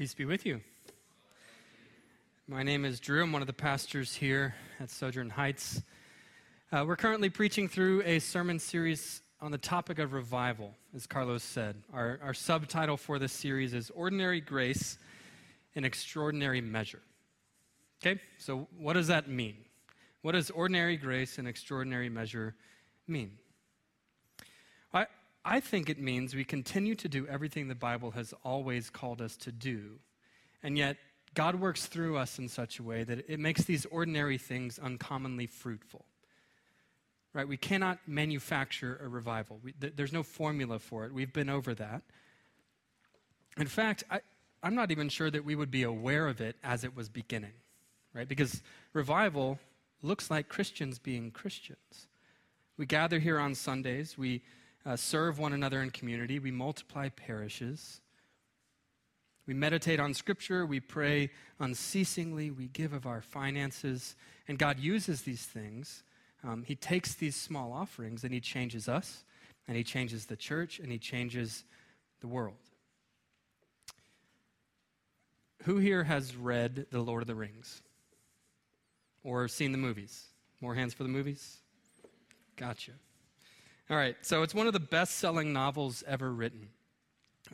Peace be with you. My name is Drew. I'm one of the pastors here at Sojourn Heights. Uh, we're currently preaching through a sermon series on the topic of revival, as Carlos said. Our, our subtitle for this series is Ordinary Grace in Extraordinary Measure. Okay, so what does that mean? What does ordinary grace in extraordinary measure mean? I, think it means we continue to do everything the Bible has always called us to do, and yet God works through us in such a way that it makes these ordinary things uncommonly fruitful. Right? We cannot manufacture a revival. We, th- there's no formula for it. We've been over that. In fact, I, I'm not even sure that we would be aware of it as it was beginning, right? Because revival looks like Christians being Christians. We gather here on Sundays, we uh, serve one another in community, we multiply parishes, we meditate on Scripture, we pray unceasingly, we give of our finances, and God uses these things. Um, he takes these small offerings and He changes us, and He changes the church, and He changes the world. Who here has read The Lord of the Rings? Or seen the movies? More hands for the movies? Gotcha. All right, so it's one of the best selling novels ever written.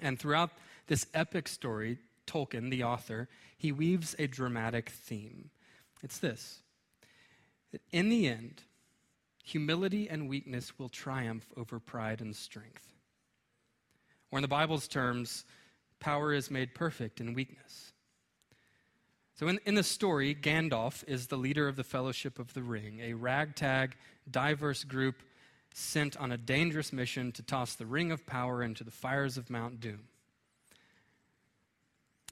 And throughout this epic story, Tolkien, the author, he weaves a dramatic theme. It's this that in the end, humility and weakness will triumph over pride and strength. Or in the Bible's terms, power is made perfect in weakness. So, in, in the story, Gandalf is the leader of the Fellowship of the Ring, a ragtag, diverse group sent on a dangerous mission to toss the Ring of Power into the fires of Mount Doom.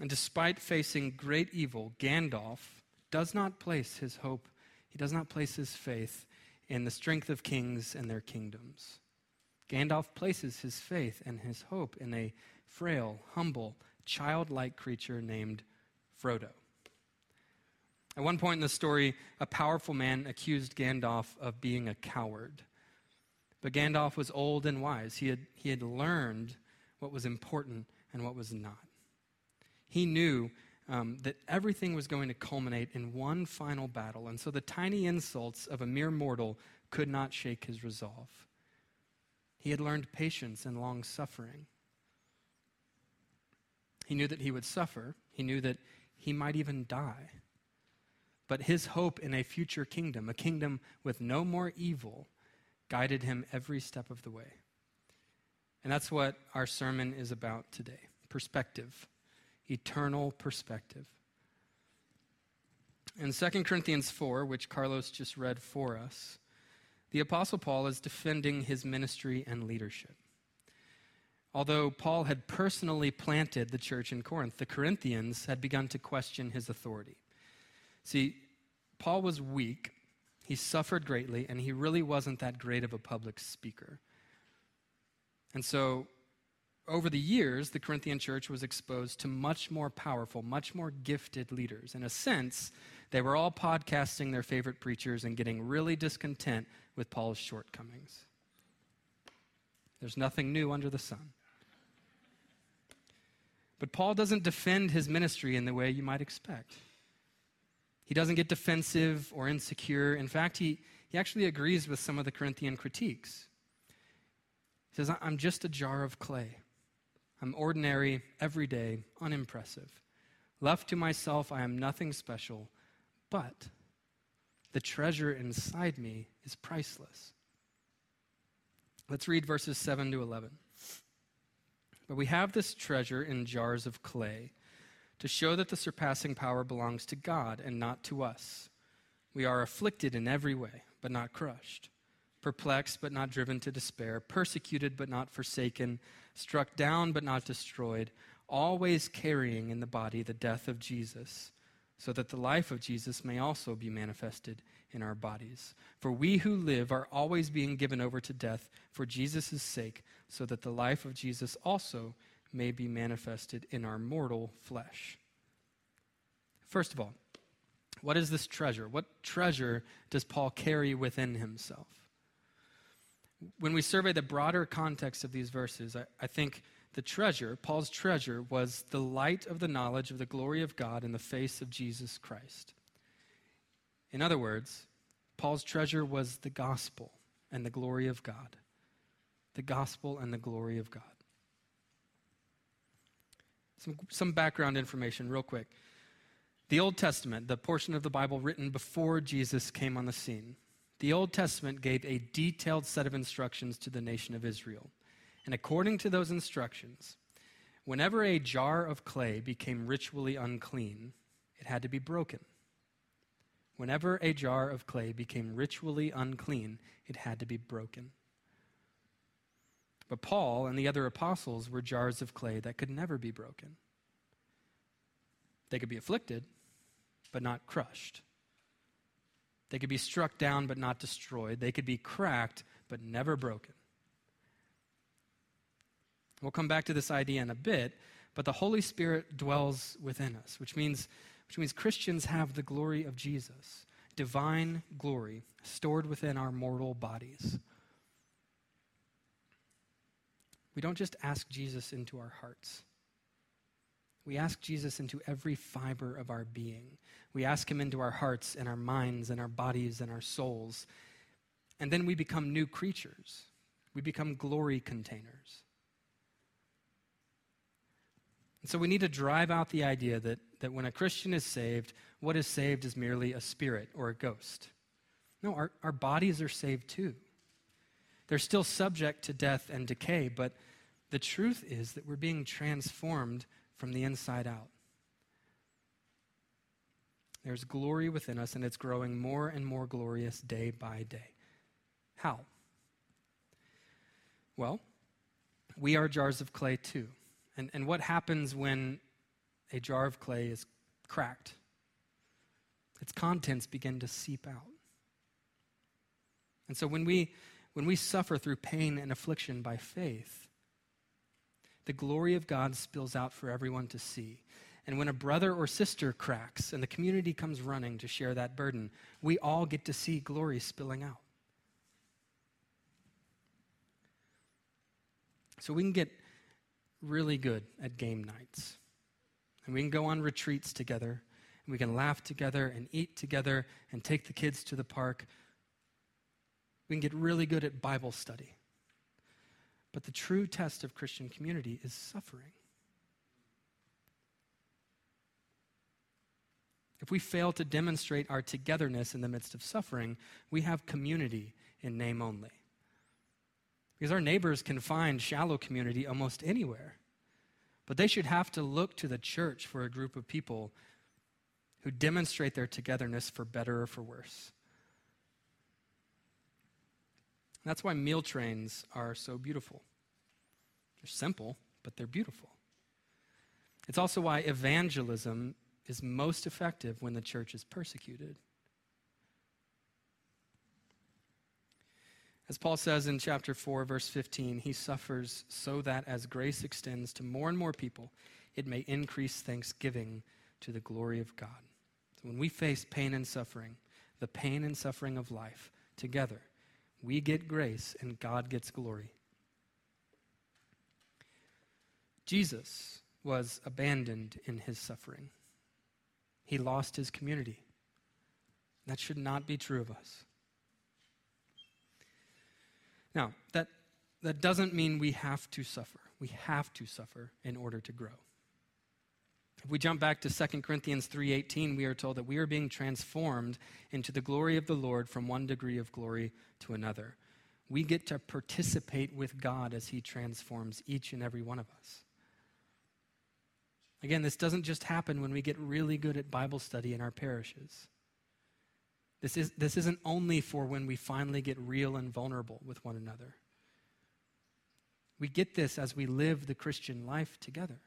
And despite facing great evil, Gandalf does not place his hope, he does not place his faith in the strength of kings and their kingdoms. Gandalf places his faith and his hope in a frail, humble, childlike creature named Frodo. At one point in the story, a powerful man accused Gandalf of being a coward. But Gandalf was old and wise. He had, he had learned what was important and what was not. He knew um, that everything was going to culminate in one final battle, and so the tiny insults of a mere mortal could not shake his resolve. He had learned patience and long suffering. He knew that he would suffer, he knew that he might even die. But his hope in a future kingdom, a kingdom with no more evil, guided him every step of the way. And that's what our sermon is about today perspective, eternal perspective. In 2 Corinthians 4, which Carlos just read for us, the Apostle Paul is defending his ministry and leadership. Although Paul had personally planted the church in Corinth, the Corinthians had begun to question his authority. See, Paul was weak, he suffered greatly, and he really wasn't that great of a public speaker. And so, over the years, the Corinthian church was exposed to much more powerful, much more gifted leaders. In a sense, they were all podcasting their favorite preachers and getting really discontent with Paul's shortcomings. There's nothing new under the sun. But Paul doesn't defend his ministry in the way you might expect. He doesn't get defensive or insecure. In fact, he, he actually agrees with some of the Corinthian critiques. He says, I'm just a jar of clay. I'm ordinary, everyday, unimpressive. Left to myself, I am nothing special, but the treasure inside me is priceless. Let's read verses 7 to 11. But we have this treasure in jars of clay to show that the surpassing power belongs to God and not to us. We are afflicted in every way, but not crushed, perplexed, but not driven to despair, persecuted, but not forsaken, struck down, but not destroyed, always carrying in the body the death of Jesus, so that the life of Jesus may also be manifested in our bodies. For we who live are always being given over to death for Jesus' sake, so that the life of Jesus also may be manifested in our mortal flesh. First of all, what is this treasure? What treasure does Paul carry within himself? When we survey the broader context of these verses, I, I think the treasure, Paul's treasure, was the light of the knowledge of the glory of God in the face of Jesus Christ. In other words, Paul's treasure was the gospel and the glory of God. The gospel and the glory of God. Some, some background information, real quick. The Old Testament, the portion of the Bible written before Jesus came on the scene, the Old Testament gave a detailed set of instructions to the nation of Israel. And according to those instructions, whenever a jar of clay became ritually unclean, it had to be broken. Whenever a jar of clay became ritually unclean, it had to be broken. But Paul and the other apostles were jars of clay that could never be broken. They could be afflicted, but not crushed. They could be struck down, but not destroyed. They could be cracked, but never broken. We'll come back to this idea in a bit, but the Holy Spirit dwells within us, which means, which means Christians have the glory of Jesus, divine glory, stored within our mortal bodies. We don't just ask Jesus into our hearts. We ask Jesus into every fiber of our being. We ask him into our hearts and our minds and our bodies and our souls. And then we become new creatures. We become glory containers. And so we need to drive out the idea that, that when a Christian is saved, what is saved is merely a spirit or a ghost. No, our, our bodies are saved too. They're still subject to death and decay, but the truth is that we're being transformed from the inside out. There's glory within us, and it's growing more and more glorious day by day. How? Well, we are jars of clay too. And, and what happens when a jar of clay is cracked? Its contents begin to seep out. And so when we, when we suffer through pain and affliction by faith, the glory of God spills out for everyone to see. And when a brother or sister cracks and the community comes running to share that burden, we all get to see glory spilling out. So we can get really good at game nights. And we can go on retreats together, and we can laugh together and eat together and take the kids to the park. We can get really good at Bible study. But the true test of Christian community is suffering. If we fail to demonstrate our togetherness in the midst of suffering, we have community in name only. Because our neighbors can find shallow community almost anywhere. But they should have to look to the church for a group of people who demonstrate their togetherness for better or for worse. That's why meal trains are so beautiful. They're simple, but they're beautiful. It's also why evangelism is most effective when the church is persecuted. As Paul says in chapter 4, verse 15, he suffers so that as grace extends to more and more people, it may increase thanksgiving to the glory of God. So when we face pain and suffering, the pain and suffering of life together, we get grace and God gets glory. Jesus was abandoned in his suffering. He lost his community. That should not be true of us. Now, that, that doesn't mean we have to suffer. We have to suffer in order to grow. If we jump back to 2 Corinthians 3:18, we are told that we are being transformed into the glory of the Lord from one degree of glory to another. We get to participate with God as he transforms each and every one of us. Again, this doesn't just happen when we get really good at Bible study in our parishes. This, is, this isn't only for when we finally get real and vulnerable with one another. We get this as we live the Christian life together.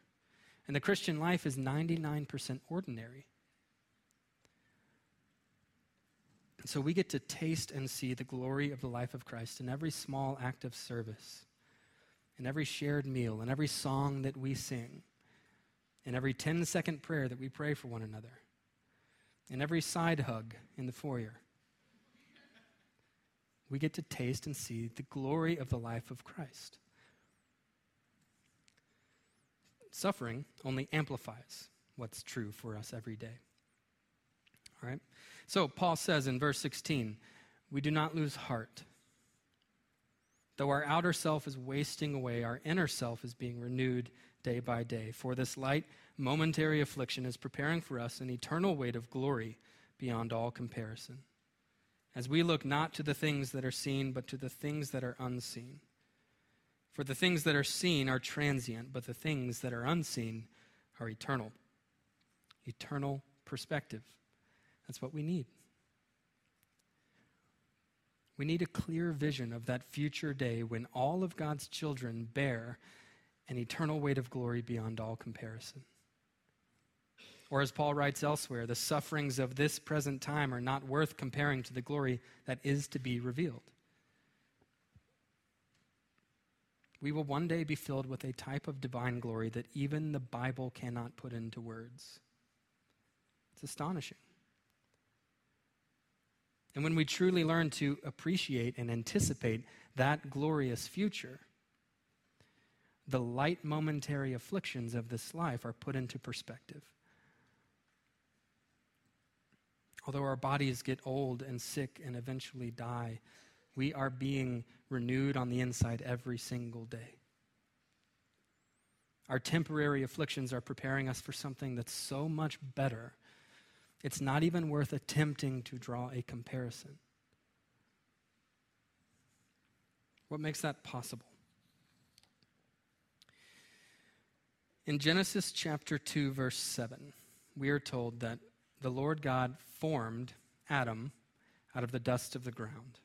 And the Christian life is 99% ordinary. And so we get to taste and see the glory of the life of Christ in every small act of service, in every shared meal, in every song that we sing, in every 10 second prayer that we pray for one another in every side hug in the foyer. We get to taste and see the glory of the life of Christ. Suffering only amplifies what's true for us every day. All right? So, Paul says in verse 16, we do not lose heart. Though our outer self is wasting away, our inner self is being renewed day by day. For this light, momentary affliction is preparing for us an eternal weight of glory beyond all comparison. As we look not to the things that are seen, but to the things that are unseen. For the things that are seen are transient, but the things that are unseen are eternal. Eternal perspective. That's what we need. We need a clear vision of that future day when all of God's children bear an eternal weight of glory beyond all comparison. Or, as Paul writes elsewhere, the sufferings of this present time are not worth comparing to the glory that is to be revealed. We will one day be filled with a type of divine glory that even the Bible cannot put into words. It's astonishing. And when we truly learn to appreciate and anticipate that glorious future, the light momentary afflictions of this life are put into perspective. Although our bodies get old and sick and eventually die, we are being renewed on the inside every single day. Our temporary afflictions are preparing us for something that's so much better, it's not even worth attempting to draw a comparison. What makes that possible? In Genesis chapter 2, verse 7, we are told that the Lord God formed Adam out of the dust of the ground.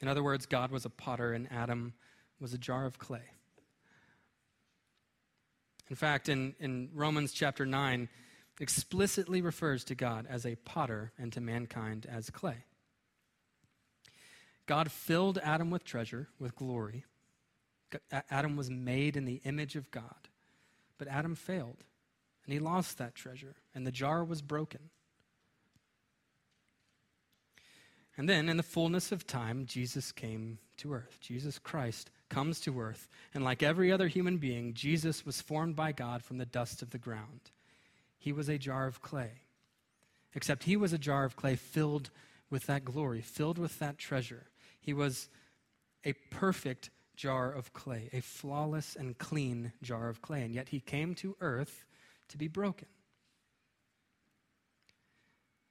In other words, God was a potter and Adam was a jar of clay. In fact, in, in Romans chapter 9, explicitly refers to God as a potter and to mankind as clay. God filled Adam with treasure, with glory. Adam was made in the image of God, but Adam failed, and he lost that treasure, and the jar was broken. And then, in the fullness of time, Jesus came to earth. Jesus Christ comes to earth. And like every other human being, Jesus was formed by God from the dust of the ground. He was a jar of clay. Except he was a jar of clay filled with that glory, filled with that treasure. He was a perfect jar of clay, a flawless and clean jar of clay. And yet he came to earth to be broken.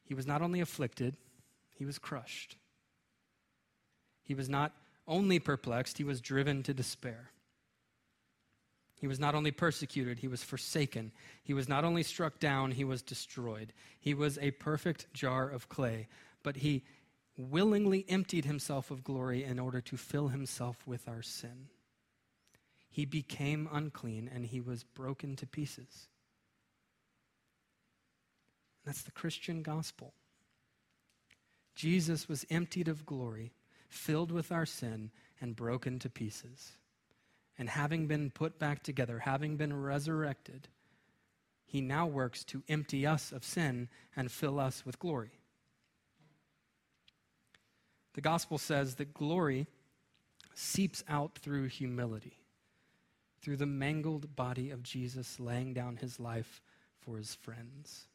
He was not only afflicted, he was crushed. He was not only perplexed, he was driven to despair. He was not only persecuted, he was forsaken. He was not only struck down, he was destroyed. He was a perfect jar of clay, but he willingly emptied himself of glory in order to fill himself with our sin. He became unclean and he was broken to pieces. That's the Christian gospel. Jesus was emptied of glory, filled with our sin, and broken to pieces. And having been put back together, having been resurrected, he now works to empty us of sin and fill us with glory. The gospel says that glory seeps out through humility, through the mangled body of Jesus laying down his life for his friends.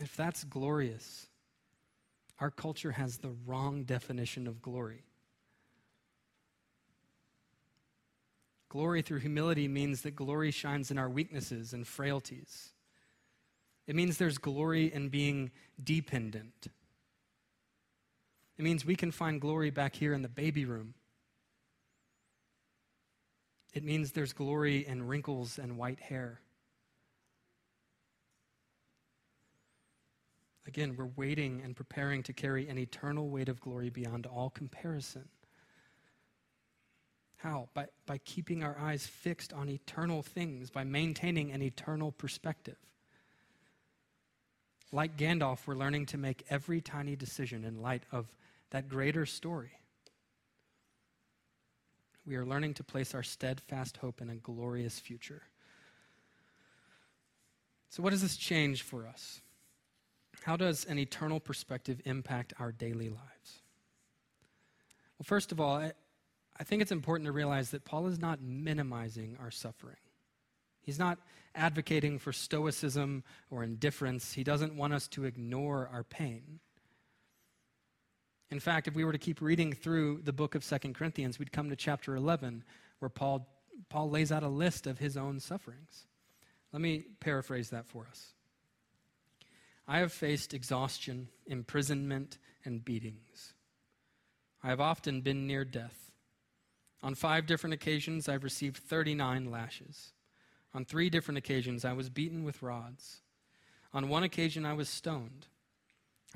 If that's glorious, our culture has the wrong definition of glory. Glory through humility means that glory shines in our weaknesses and frailties. It means there's glory in being dependent. It means we can find glory back here in the baby room. It means there's glory in wrinkles and white hair. Again, we're waiting and preparing to carry an eternal weight of glory beyond all comparison. How? By, by keeping our eyes fixed on eternal things, by maintaining an eternal perspective. Like Gandalf, we're learning to make every tiny decision in light of that greater story. We are learning to place our steadfast hope in a glorious future. So, what does this change for us? How does an eternal perspective impact our daily lives? Well, first of all, I, I think it's important to realize that Paul is not minimizing our suffering. He's not advocating for stoicism or indifference. He doesn't want us to ignore our pain. In fact, if we were to keep reading through the book of Second Corinthians, we'd come to chapter 11 where Paul, Paul lays out a list of his own sufferings. Let me paraphrase that for us. I have faced exhaustion, imprisonment, and beatings. I have often been near death. On five different occasions, I've received 39 lashes. On three different occasions, I was beaten with rods. On one occasion, I was stoned.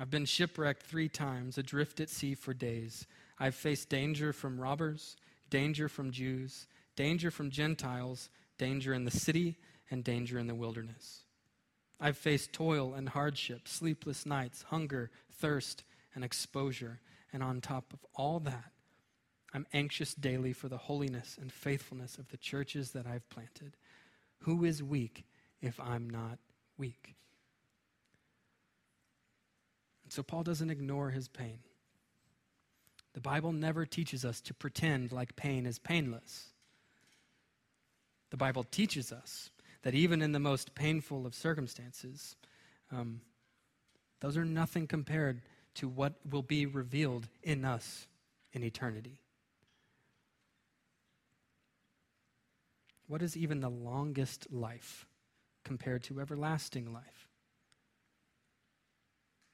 I've been shipwrecked three times, adrift at sea for days. I've faced danger from robbers, danger from Jews, danger from Gentiles, danger in the city, and danger in the wilderness. I've faced toil and hardship, sleepless nights, hunger, thirst, and exposure. And on top of all that, I'm anxious daily for the holiness and faithfulness of the churches that I've planted. Who is weak if I'm not weak? And so Paul doesn't ignore his pain. The Bible never teaches us to pretend like pain is painless. The Bible teaches us that even in the most painful of circumstances, um, those are nothing compared to what will be revealed in us in eternity. What is even the longest life compared to everlasting life?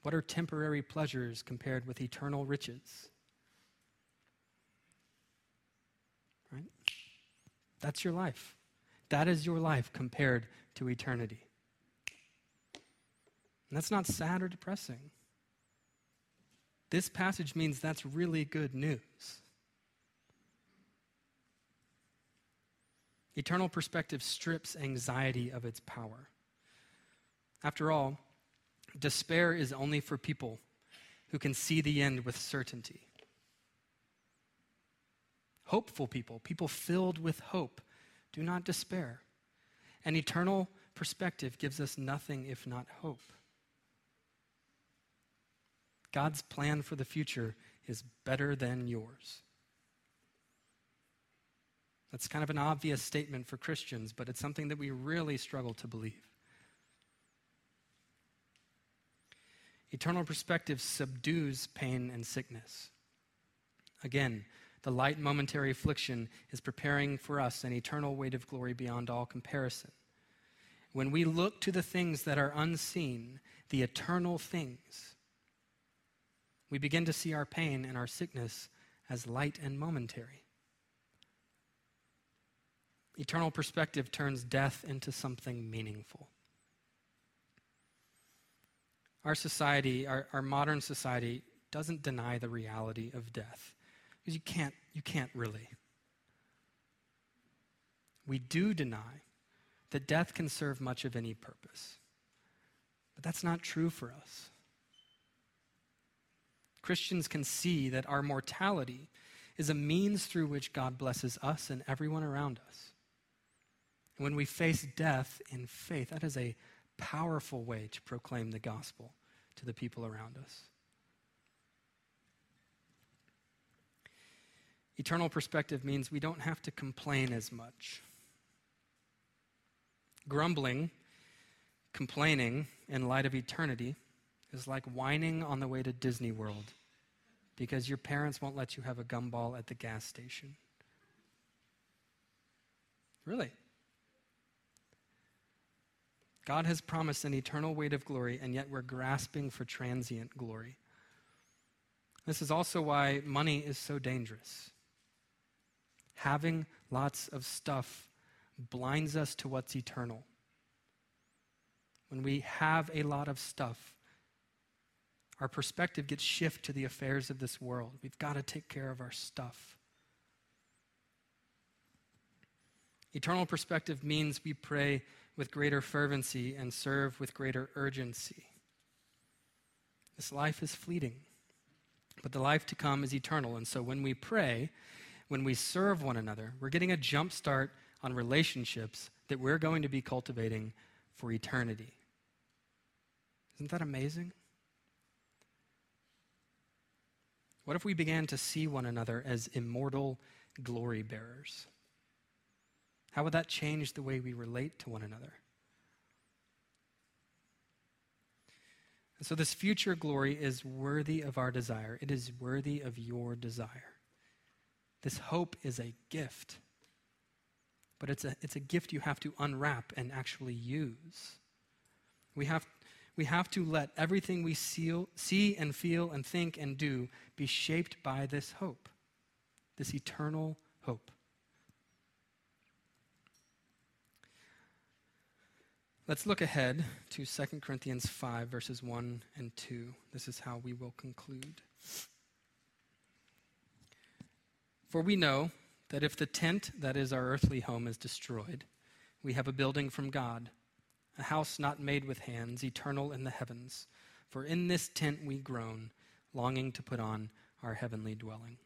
What are temporary pleasures compared with eternal riches? Right? That's your life. That is your life compared to eternity. And that's not sad or depressing. This passage means that's really good news. Eternal perspective strips anxiety of its power. After all, despair is only for people who can see the end with certainty. Hopeful people, people filled with hope, do not despair. An eternal perspective gives us nothing if not hope. God's plan for the future is better than yours. That's kind of an obvious statement for Christians, but it's something that we really struggle to believe. Eternal perspective subdues pain and sickness. Again, the light momentary affliction is preparing for us an eternal weight of glory beyond all comparison. When we look to the things that are unseen, the eternal things, we begin to see our pain and our sickness as light and momentary. Eternal perspective turns death into something meaningful. Our society, our, our modern society, doesn't deny the reality of death. Because you can't, you can't really. We do deny that death can serve much of any purpose. But that's not true for us. Christians can see that our mortality is a means through which God blesses us and everyone around us. And when we face death in faith, that is a powerful way to proclaim the gospel to the people around us. Eternal perspective means we don't have to complain as much. Grumbling, complaining in light of eternity is like whining on the way to Disney World because your parents won't let you have a gumball at the gas station. Really. God has promised an eternal weight of glory, and yet we're grasping for transient glory. This is also why money is so dangerous. Having lots of stuff blinds us to what's eternal. When we have a lot of stuff, our perspective gets shifted to the affairs of this world. We've got to take care of our stuff. Eternal perspective means we pray with greater fervency and serve with greater urgency. This life is fleeting, but the life to come is eternal. And so when we pray, when we serve one another, we're getting a jump start on relationships that we're going to be cultivating for eternity. Isn't that amazing? What if we began to see one another as immortal glory bearers? How would that change the way we relate to one another? And so, this future glory is worthy of our desire. It is worthy of your desire. This hope is a gift, but it's a, it's a gift you have to unwrap and actually use. We have, we have to let everything we see, see and feel and think and do be shaped by this hope, this eternal hope. Let's look ahead to 2 Corinthians 5, verses 1 and 2. This is how we will conclude. For we know that if the tent that is our earthly home is destroyed, we have a building from God, a house not made with hands, eternal in the heavens. For in this tent we groan, longing to put on our heavenly dwelling.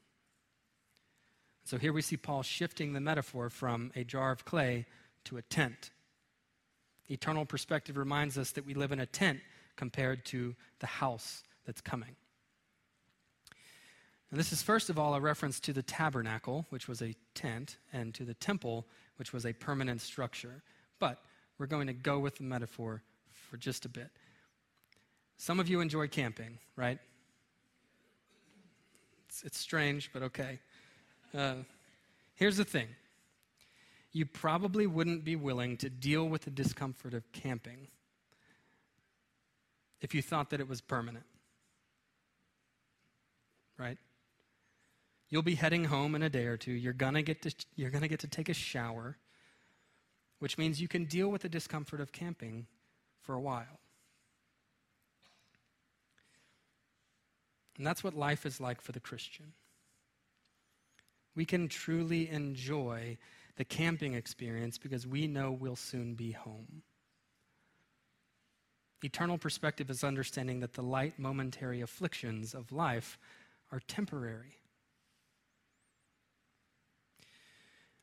So here we see Paul shifting the metaphor from a jar of clay to a tent. Eternal perspective reminds us that we live in a tent compared to the house that's coming. And this is, first of all, a reference to the tabernacle, which was a tent, and to the temple, which was a permanent structure. But we're going to go with the metaphor for just a bit. Some of you enjoy camping, right? It's, it's strange, but okay. Uh, here's the thing you probably wouldn't be willing to deal with the discomfort of camping if you thought that it was permanent. Right? You'll be heading home in a day or two. You're going to get to you're going to get to take a shower, which means you can deal with the discomfort of camping for a while. And that's what life is like for the Christian. We can truly enjoy the camping experience because we know we'll soon be home. Eternal perspective is understanding that the light, momentary afflictions of life are temporary.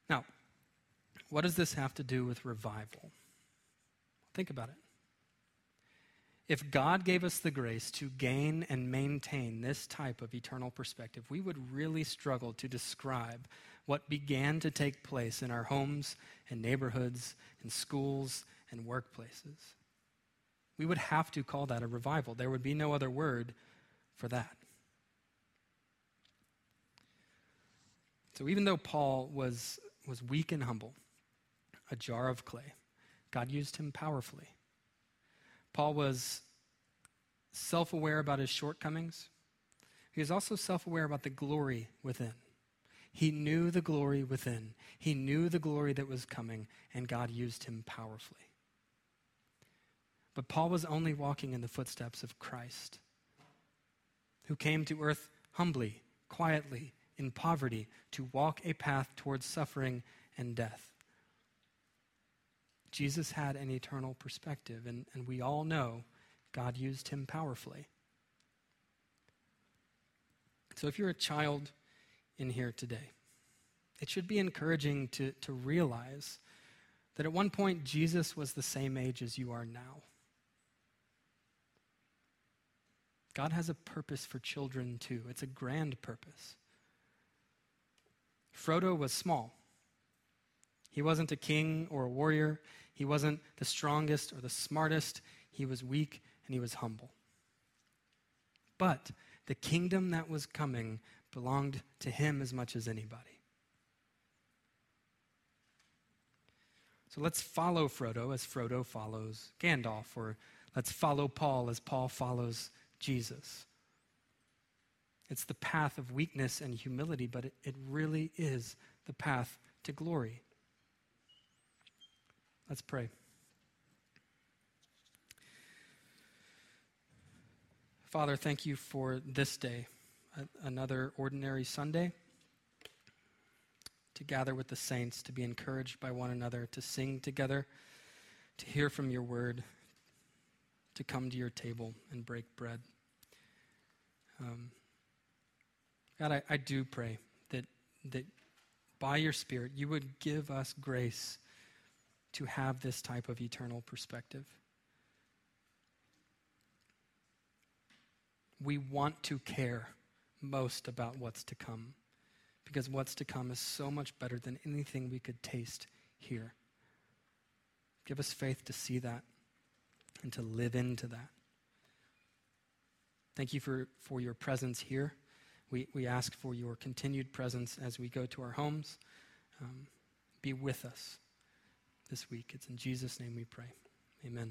Now, what does this have to do with revival? Think about it. If God gave us the grace to gain and maintain this type of eternal perspective, we would really struggle to describe what began to take place in our homes and neighborhoods and schools and workplaces. We would have to call that a revival. There would be no other word for that. So even though Paul was, was weak and humble, a jar of clay, God used him powerfully. Paul was self aware about his shortcomings. He was also self aware about the glory within. He knew the glory within, he knew the glory that was coming, and God used him powerfully. But Paul was only walking in the footsteps of Christ, who came to earth humbly, quietly, in poverty, to walk a path towards suffering and death. Jesus had an eternal perspective, and, and we all know God used him powerfully. So if you're a child in here today. It should be encouraging to, to realize that at one point Jesus was the same age as you are now. God has a purpose for children too, it's a grand purpose. Frodo was small. He wasn't a king or a warrior. He wasn't the strongest or the smartest. He was weak and he was humble. But the kingdom that was coming belonged to him as much as anybody. So let's follow Frodo as Frodo follows Gandalf, or let's follow Paul as Paul follows Jesus. It's the path of weakness and humility, but it, it really is the path to glory. Let's pray. Father, thank you for this day another ordinary Sunday to gather with the saints, to be encouraged by one another, to sing together, to hear from your word, to come to your table and break bread. Um, God, I, I do pray that, that by your Spirit you would give us grace to have this type of eternal perspective. We want to care most about what's to come because what's to come is so much better than anything we could taste here. Give us faith to see that and to live into that. Thank you for, for your presence here. We, we ask for your continued presence as we go to our homes. Um, be with us this week. It's in Jesus' name we pray. Amen.